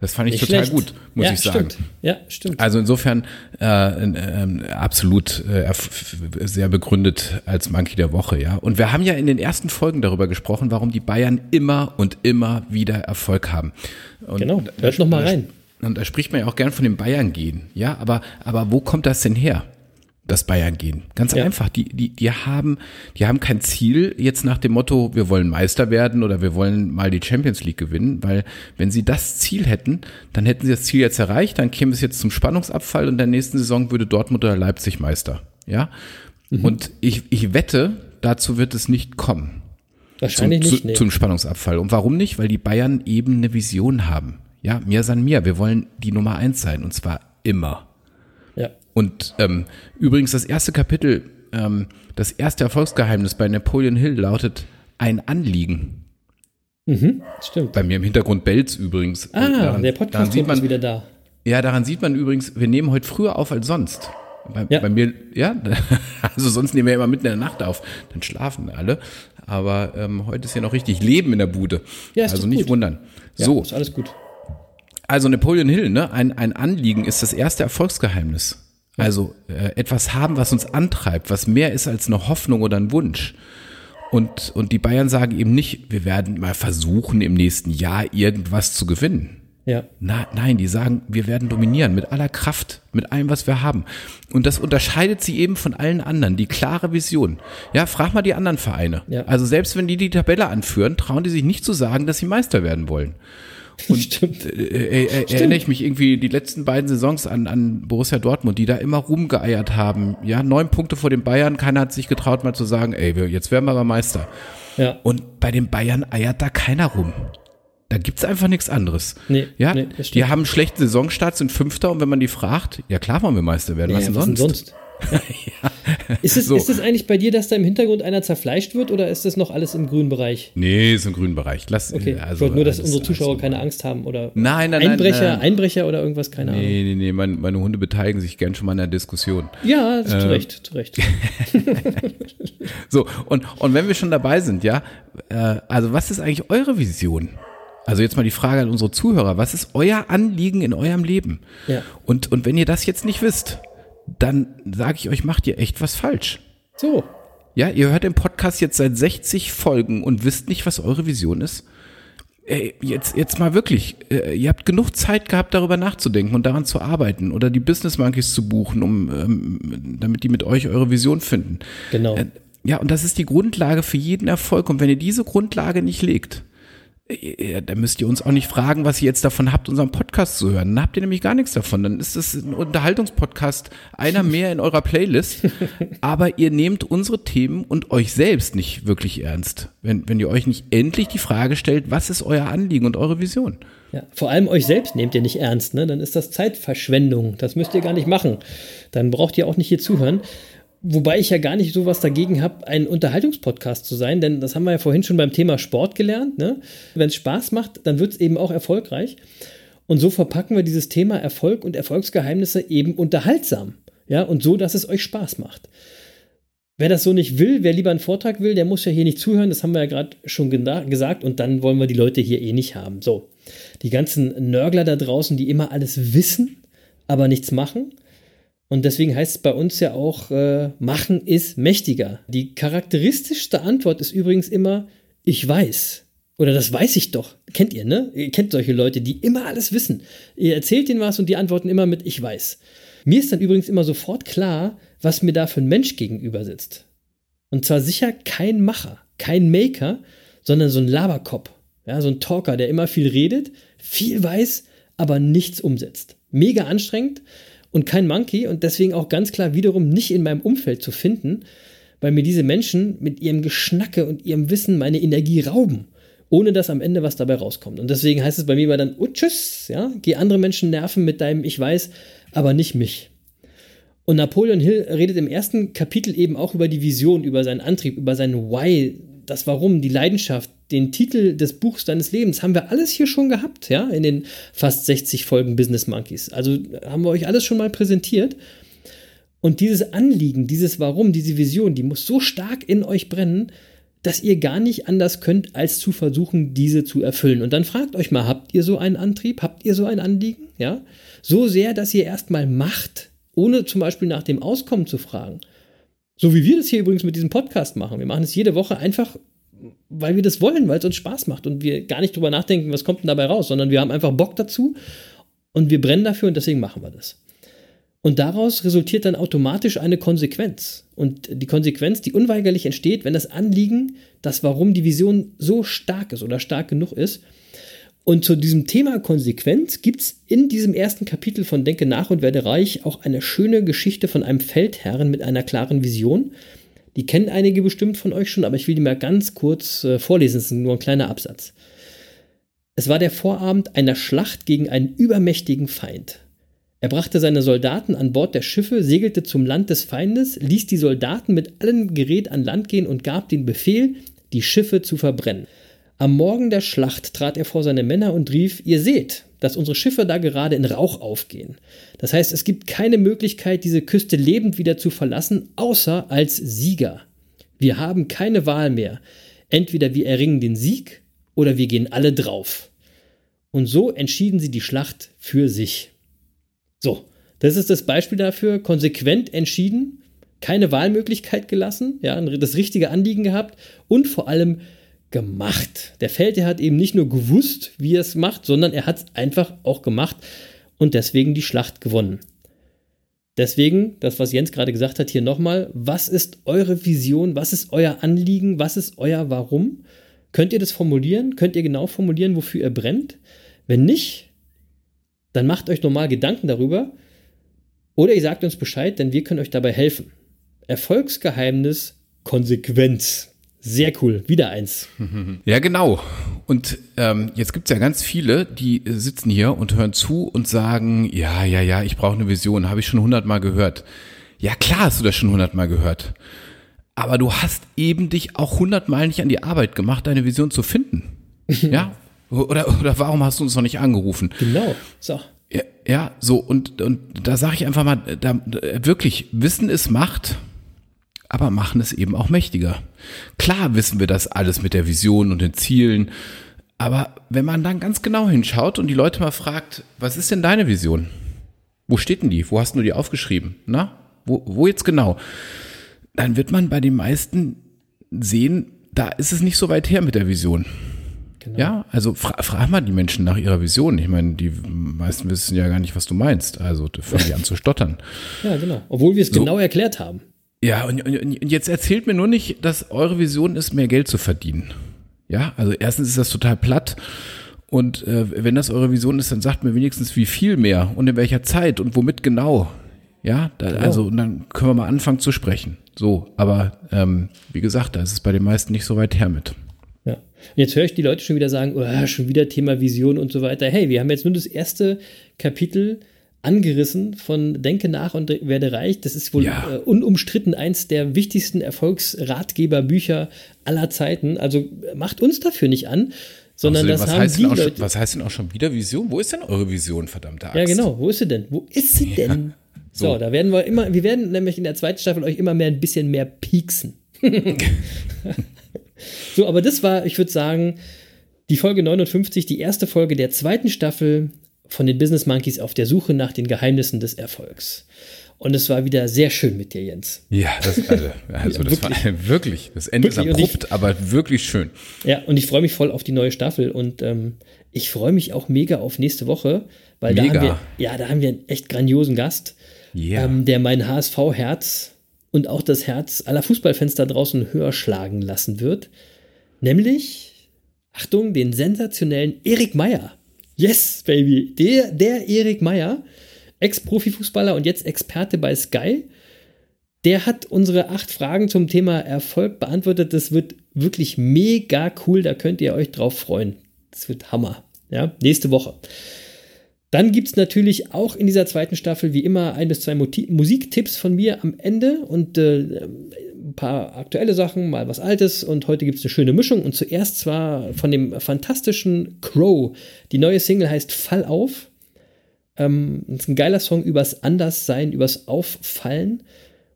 Das fand ich Nicht total schlecht. gut, muss ja, ich sagen. Stimmt. Ja, stimmt. Also insofern äh, äh, absolut äh, sehr begründet als Monkey der Woche, ja. Und wir haben ja in den ersten Folgen darüber gesprochen, warum die Bayern immer und immer wieder Erfolg haben. Und Genau, da- hört noch mal da- rein. Und da spricht man ja auch gern von den Bayern gehen, ja. Aber aber wo kommt das denn her? Das Bayern gehen. Ganz Ja. einfach. Die, die, die haben, die haben kein Ziel jetzt nach dem Motto, wir wollen Meister werden oder wir wollen mal die Champions League gewinnen, weil wenn sie das Ziel hätten, dann hätten sie das Ziel jetzt erreicht, dann käme es jetzt zum Spannungsabfall und in der nächsten Saison würde Dortmund oder Leipzig Meister. Ja. Mhm. Und ich, ich wette, dazu wird es nicht kommen. Zum, Wahrscheinlich nicht. zu, nee. zum Spannungsabfall. Und warum nicht? Weil die Bayern eben eine Vision haben. Ja, mir san mir. Wir wollen die Nummer eins sein und zwar immer. Und ähm, übrigens das erste Kapitel, ähm, das erste Erfolgsgeheimnis bei Napoleon Hill lautet ein Anliegen. Mhm, stimmt. Bei mir im Hintergrund Bells übrigens. Ah, daran- der Podcast sieht man, ist wieder da. Ja, daran sieht man übrigens, wir nehmen heute früher auf als sonst. Bei, Ja. bei mir, ja, also sonst nehmen wir immer mitten in der Nacht auf. Dann schlafen alle. Aber ähm, heute ist ja noch richtig Leben in der Bude. Ja, ist also nicht gut. wundern. Ja, so, Ist alles gut. also Napoleon Hill, ne? Ein, ein Anliegen ist das erste Erfolgsgeheimnis. Also äh, etwas haben, was uns antreibt, was mehr ist als eine Hoffnung oder ein Wunsch. Und, und die Bayern sagen eben nicht, wir werden mal versuchen, im nächsten Jahr irgendwas zu gewinnen. Ja. Na, nein, die sagen, wir werden dominieren mit aller Kraft, mit allem, was wir haben. Und das unterscheidet sie eben von allen anderen, die klare Vision. Ja, frag mal die anderen Vereine. Ja. Also selbst wenn die die Tabelle anführen, trauen die sich nicht zu sagen, dass sie Meister werden wollen. Und Stimmt. äh, äh, erinnere ich mich irgendwie die letzten beiden Saisons an, an Borussia Dortmund, die da immer rumgeeiert haben. Ja, neun Punkte vor den Bayern, keiner hat sich getraut, mal zu sagen, ey, wir, jetzt werden wir aber Meister. Ja. Und bei den Bayern eiert da keiner rum. Da gibt's einfach nichts anderes. Nee, ja, nee, stimmt. die haben einen schlechten Saisonstart, sind Fünfter und wenn man die fragt, ja klar wollen wir Meister werden, was Ja, denn sonst? Ist, es, So. ist es eigentlich bei dir, dass da im Hintergrund einer zerfleischt wird oder ist das noch alles im grünen Bereich? Nee, ist im grünen Bereich. Lass, Okay, äh, also, ich wollte nur, dass alles- unsere Zuschauer keine Angst haben oder Nein, nein, Einbrecher, nein. Einbrecher oder irgendwas, keine Ahnung. Nee, nee, nee, meine, meine Hunde beteiligen sich gern schon mal in der Diskussion. Ja, zu Ähm, Recht, zu Recht. So, und, und wenn wir schon dabei sind, ja, äh, also was ist eigentlich eure Vision? Also jetzt mal die Frage an unsere Zuhörer, was ist euer Anliegen in eurem Leben? Ja. Und, und wenn ihr das jetzt nicht wisst, dann sage ich euch, macht ihr echt was falsch. So, Ja, ihr hört den Podcast jetzt seit 60 Folgen und wisst nicht, was eure Vision ist. Ey, jetzt, jetzt mal wirklich, äh, ihr habt genug Zeit gehabt, darüber nachzudenken und daran zu arbeiten oder die Business Monkeys zu buchen, um, ähm, damit die mit euch eure Vision finden. genau. Äh, Ja, und das ist die Grundlage für jeden Erfolg. Und wenn ihr diese Grundlage nicht legt, äh, dann müsst ihr uns auch nicht fragen, was ihr jetzt davon habt, unseren Podcast zu hören. Dann habt ihr nämlich gar nichts davon. Dann ist es ein Unterhaltungspodcast, einer mehr in eurer Playlist. Aber ihr nehmt unsere Themen und euch selbst nicht wirklich ernst. Wenn, wenn ihr euch nicht endlich die Frage stellt, was ist euer Anliegen und eure Vision? Ja, vor allem euch selbst nehmt ihr nicht ernst, ne? Dann ist das Zeitverschwendung. Das müsst ihr gar nicht machen. Dann braucht ihr auch nicht hier zuhören. Wobei ich ja gar nicht so was dagegen habe, ein Unterhaltungspodcast zu sein, denn das haben wir ja vorhin schon beim Thema Sport gelernt. Ne? Wenn es Spaß macht, dann wird es eben auch erfolgreich. Und so verpacken wir dieses Thema Erfolg und Erfolgsgeheimnisse eben unterhaltsam. Ja, und so, dass es euch Spaß macht. Wer das so nicht will, wer lieber einen Vortrag will, der muss ja hier nicht zuhören. Das haben wir ja gerade schon gesagt. Und dann wollen wir die Leute hier eh nicht haben. So, die ganzen Nörgler da draußen, die immer alles wissen, aber nichts machen. Und deswegen heißt es bei uns ja auch, äh, machen ist mächtiger. Die charakteristischste Antwort ist übrigens immer, ich weiß. Oder das weiß ich doch. Kennt ihr, ne? Ihr kennt solche Leute, die immer alles wissen. Ihr erzählt ihnen was und die antworten immer mit, ich weiß. Mir ist dann übrigens immer sofort klar, was mir da für ein Mensch gegenüber sitzt. Und zwar sicher kein Macher, kein Maker, sondern so ein Laberkopf. Ja, so ein Talker, der immer viel redet, viel weiß, aber nichts umsetzt. Mega anstrengend und kein Monkey und deswegen auch ganz klar wiederum nicht in meinem Umfeld zu finden, weil mir diese Menschen mit ihrem Geschnacke und ihrem Wissen meine Energie rauben, ohne dass am Ende was dabei rauskommt. Und deswegen heißt es bei mir immer dann, oh tschüss, ja, geh andere Menschen nerven mit deinem Ich weiß, aber nicht mich. Und Napoleon Hill redet im ersten Kapitel eben auch über die Vision, über seinen Antrieb, über sein Why, das Warum, die Leidenschaft, den Titel des Buchs deines Lebens. Haben wir alles hier schon gehabt, ja, in den fast 60 Folgen Business Monkeys. Also haben wir euch alles schon mal präsentiert. Und dieses Anliegen, dieses Warum, diese Vision, die muss so stark in euch brennen, dass ihr gar nicht anders könnt, als zu versuchen, diese zu erfüllen. Und dann fragt euch mal, habt ihr so einen Antrieb? Habt ihr so ein Anliegen? Ja? So sehr, dass ihr erstmal macht, ohne zum Beispiel nach dem Auskommen zu fragen. So wie wir das hier übrigens mit diesem Podcast machen. Wir machen es jede Woche einfach, weil wir das wollen, weil es uns Spaß macht und wir gar nicht drüber nachdenken, was kommt denn dabei raus, sondern wir haben einfach Bock dazu und wir brennen dafür und deswegen machen wir das. Und daraus resultiert dann automatisch eine Konsequenz. Und die Konsequenz, die unweigerlich entsteht, wenn das Anliegen, das Warum die Vision so stark ist oder stark genug ist. Und zu diesem Thema Konsequenz gibt es in diesem ersten Kapitel von Denke nach und werde reich auch eine schöne Geschichte von einem Feldherren mit einer klaren Vision. Die kennen einige bestimmt von euch schon, aber ich will die mal ganz kurz äh, vorlesen. Es ist nur ein kleiner Absatz. Es war der Vorabend einer Schlacht gegen einen übermächtigen Feind. Er brachte seine Soldaten an Bord der Schiffe, segelte zum Land des Feindes, ließ die Soldaten mit allem Gerät an Land gehen und gab den Befehl, die Schiffe zu verbrennen. Am Morgen der Schlacht trat er vor seine Männer und rief, ihr seht, dass unsere Schiffe da gerade in Rauch aufgehen. Das heißt, es gibt keine Möglichkeit, diese Küste lebend wieder zu verlassen, außer als Sieger. Wir haben keine Wahl mehr. Entweder wir erringen den Sieg oder wir gehen alle drauf. Und so entschieden sie die Schlacht für sich. So, das ist das Beispiel dafür, konsequent entschieden, keine Wahlmöglichkeit gelassen, ja, das richtige Anliegen gehabt und vor allem gemacht. Der Feldherr hat eben nicht nur gewusst, wie er es macht, sondern er hat es einfach auch gemacht und deswegen die Schlacht gewonnen. Deswegen, das, was Jens gerade gesagt hat, hier nochmal, was ist eure Vision, was ist euer Anliegen, was ist euer Warum? Könnt ihr das formulieren? Könnt ihr genau formulieren, wofür ihr brennt? Wenn nicht, dann macht euch nochmal Gedanken darüber oder ihr sagt uns Bescheid, denn wir können euch dabei helfen. Erfolgsgeheimnis Konsequenz. Sehr cool, wieder eins. Ja, genau. Und ähm, jetzt gibt's ja ganz viele, die sitzen hier und hören zu und sagen, ja, ja, ja, ich brauche eine Vision, habe ich schon hundertmal gehört. Ja, klar hast du das schon hundertmal gehört. Aber du hast eben dich auch hundertmal nicht an die Arbeit gemacht, deine Vision zu finden. ja? Oder, oder warum hast du uns noch nicht angerufen? Genau. So. Ja, ja so, und, und da sage ich einfach mal, da, wirklich, Wissen ist Macht aber machen es eben auch mächtiger. Klar wissen wir das alles mit der Vision und den Zielen, aber wenn man dann ganz genau hinschaut und die Leute mal fragt, was ist denn deine Vision? Wo steht denn die? Wo hast du die aufgeschrieben? Na, wo, wo jetzt genau? Dann wird man bei den meisten sehen, da ist es nicht so weit her mit der Vision. Genau. Ja, also fra frag mal die Menschen nach ihrer Vision. Ich meine, die meisten wissen ja gar nicht, was du meinst. Also fangen die an zu stottern. Ja, genau. Obwohl wir es so. genau erklärt haben. Ja, und, und, und jetzt erzählt mir nur nicht, dass eure Vision ist, mehr Geld zu verdienen. Ja, also erstens ist das total platt. Und äh, wenn das eure Vision ist, dann sagt mir wenigstens, wie viel mehr und in welcher Zeit und womit genau. Ja, da, genau. also und dann können wir mal anfangen zu sprechen. So, aber ähm, wie gesagt, da ist es bei den meisten nicht so weit her mit. Ja. Jetzt höre ich die Leute schon wieder sagen, oh, schon wieder Thema Vision und so weiter. Hey, wir haben jetzt nur das erste Kapitel angerissen von Denke nach und werde reich. Das ist wohl ja. äh, unumstritten eins der wichtigsten Erfolgsratgeberbücher aller Zeiten. Also macht uns dafür nicht an, sondern Außerdem, das was haben heißt die Leute. Schon, was heißt denn auch schon wieder Vision? Wo ist denn eure Vision, verdammte Axt? Ja, genau. Wo ist sie denn? Wo ist sie denn? Ja. So. so, da werden wir immer, wir werden nämlich in der zweiten Staffel euch immer mehr ein bisschen mehr pieksen. so, aber das war, ich würde sagen, die Folge 59, die erste Folge der zweiten Staffel von den Business Monkeys auf der Suche nach den Geheimnissen des Erfolgs. Und es war wieder sehr schön mit dir, Jens. Ja, das, also, also ja, das wirklich. war wirklich, das Ende wirklich. ist abrupt, ich, aber wirklich schön. Ja, und ich freue mich voll auf die neue Staffel und ähm, ich freue mich auch mega auf nächste Woche, weil mega. da haben wir, ja, da haben wir einen echt grandiosen Gast, yeah. ähm, der mein HSV-Herz und auch das Herz aller Fußballfans da draußen höher schlagen lassen wird. Nämlich, Achtung, den sensationellen Erik Meyer. Yes, Baby. Der, der Erik Meyer, Ex-Profifußballer und jetzt Experte bei Sky, der hat unsere acht Fragen zum Thema Erfolg beantwortet. Das wird wirklich mega cool. Da könnt ihr euch drauf freuen. Das wird Hammer. Ja, nächste Woche. Dann gibt es natürlich auch in dieser zweiten Staffel wie immer ein bis zwei Musiktipps von mir am Ende und äh, ein paar aktuelle Sachen, mal was Altes und heute gibt es eine schöne Mischung und zuerst zwar von dem fantastischen Crow. Die neue Single heißt Fall auf. Ähm, ist ein geiler Song übers Anderssein, übers Auffallen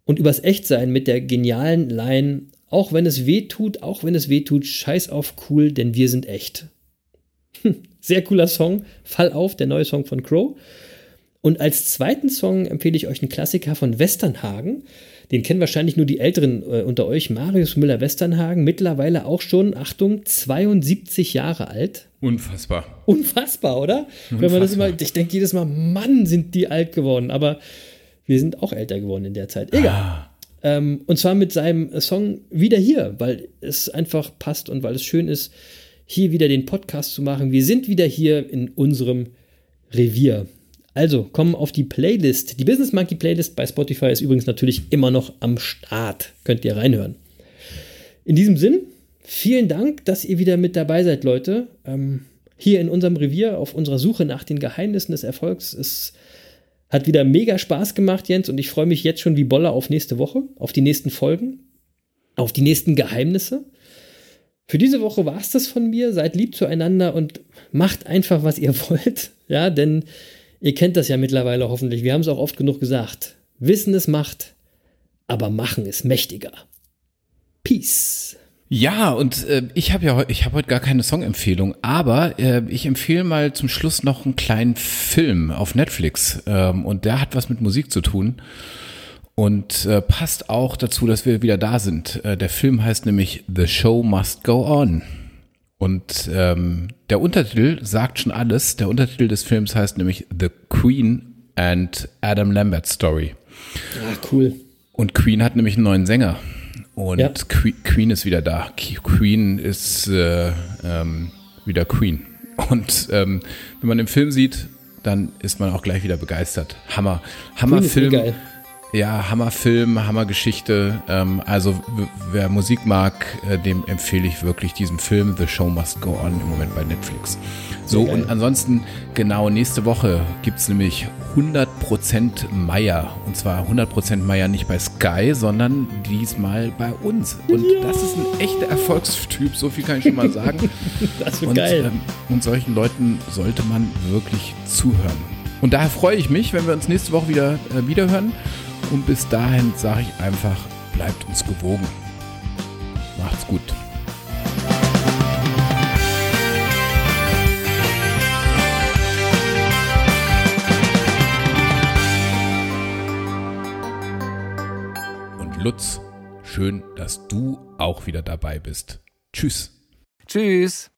und übers Echtsein mit der genialen Line, auch wenn es weh tut, auch wenn es weh tut, scheiß auf cool, denn wir sind echt. Sehr cooler Song, Fall auf, der neue Song von Crow. Und als zweiten Song empfehle ich euch einen Klassiker von Westernhagen. Den kennen wahrscheinlich nur die Älteren äh, unter euch. Marius Müller-Westernhagen, mittlerweile auch schon, Achtung, 72 Jahre alt. Unfassbar. Unfassbar, oder? Unfassbar. Wenn man das immer, ich denke jedes Mal, Mann, sind die alt geworden. Aber wir sind auch älter geworden in der Zeit. Egal. Ah. Ähm, und zwar mit seinem Song Wieder hier, weil es einfach passt und weil es schön ist, hier wieder den Podcast zu machen. Wir sind wieder hier in unserem Revier. Also, kommen auf die Playlist. Die Business Monkey Playlist bei Spotify ist übrigens natürlich immer noch am Start. Könnt ihr reinhören. In diesem Sinn, vielen Dank, dass ihr wieder mit dabei seid, Leute. Ähm, hier in unserem Revier auf unserer Suche nach den Geheimnissen des Erfolgs. Es hat wieder mega Spaß gemacht, Jens, und ich freue mich jetzt schon wie Boller auf nächste Woche, auf die nächsten Folgen, auf die nächsten Geheimnisse. Für diese Woche war es das von mir. Seid lieb zueinander und macht einfach, was ihr wollt. Ja, denn ihr kennt das ja mittlerweile hoffentlich. Wir haben es auch oft genug gesagt. Wissen ist Macht, aber Machen ist mächtiger. Peace. Ja, und äh, ich habe ja ich habe heute gar keine Songempfehlung, aber äh, ich empfehle mal zum Schluss noch einen kleinen Film auf Netflix ähm, und der hat was mit Musik zu tun und äh, passt auch dazu, dass wir wieder da sind. Äh, der Film heißt nämlich The Show Must Go On. Und ähm, der Untertitel sagt schon alles. Der Untertitel des Films heißt nämlich The Queen and Adam Lambert Story. Ah, cool. Und Queen hat nämlich einen neuen Sänger. Und ja. Queen ist wieder da. Queen ist äh, ähm, wieder Queen. Und ähm, wenn man den Film sieht, dann ist man auch gleich wieder begeistert. Hammer. Hammerfilm. Film ja, Hammerfilm, Hammergeschichte. Ähm, also wer Musik mag, äh, dem empfehle ich wirklich diesen Film The Show Must Go On im Moment bei Netflix. So, und ansonsten, genau, nächste Woche gibt es nämlich 100% Meier. Und zwar 100% Meier nicht bei Sky, sondern diesmal bei uns. Und ja. das ist ein echter Erfolgstyp, so viel kann ich schon mal sagen. das wird geil. Ähm, und solchen Leuten sollte man wirklich zuhören. Und daher freue ich mich, wenn wir uns nächste Woche wieder äh, wiederhören. Und bis dahin sage ich einfach, bleibt uns gewogen. Macht's gut. Und Lutz, schön, dass du auch wieder dabei bist. Tschüss. Tschüss.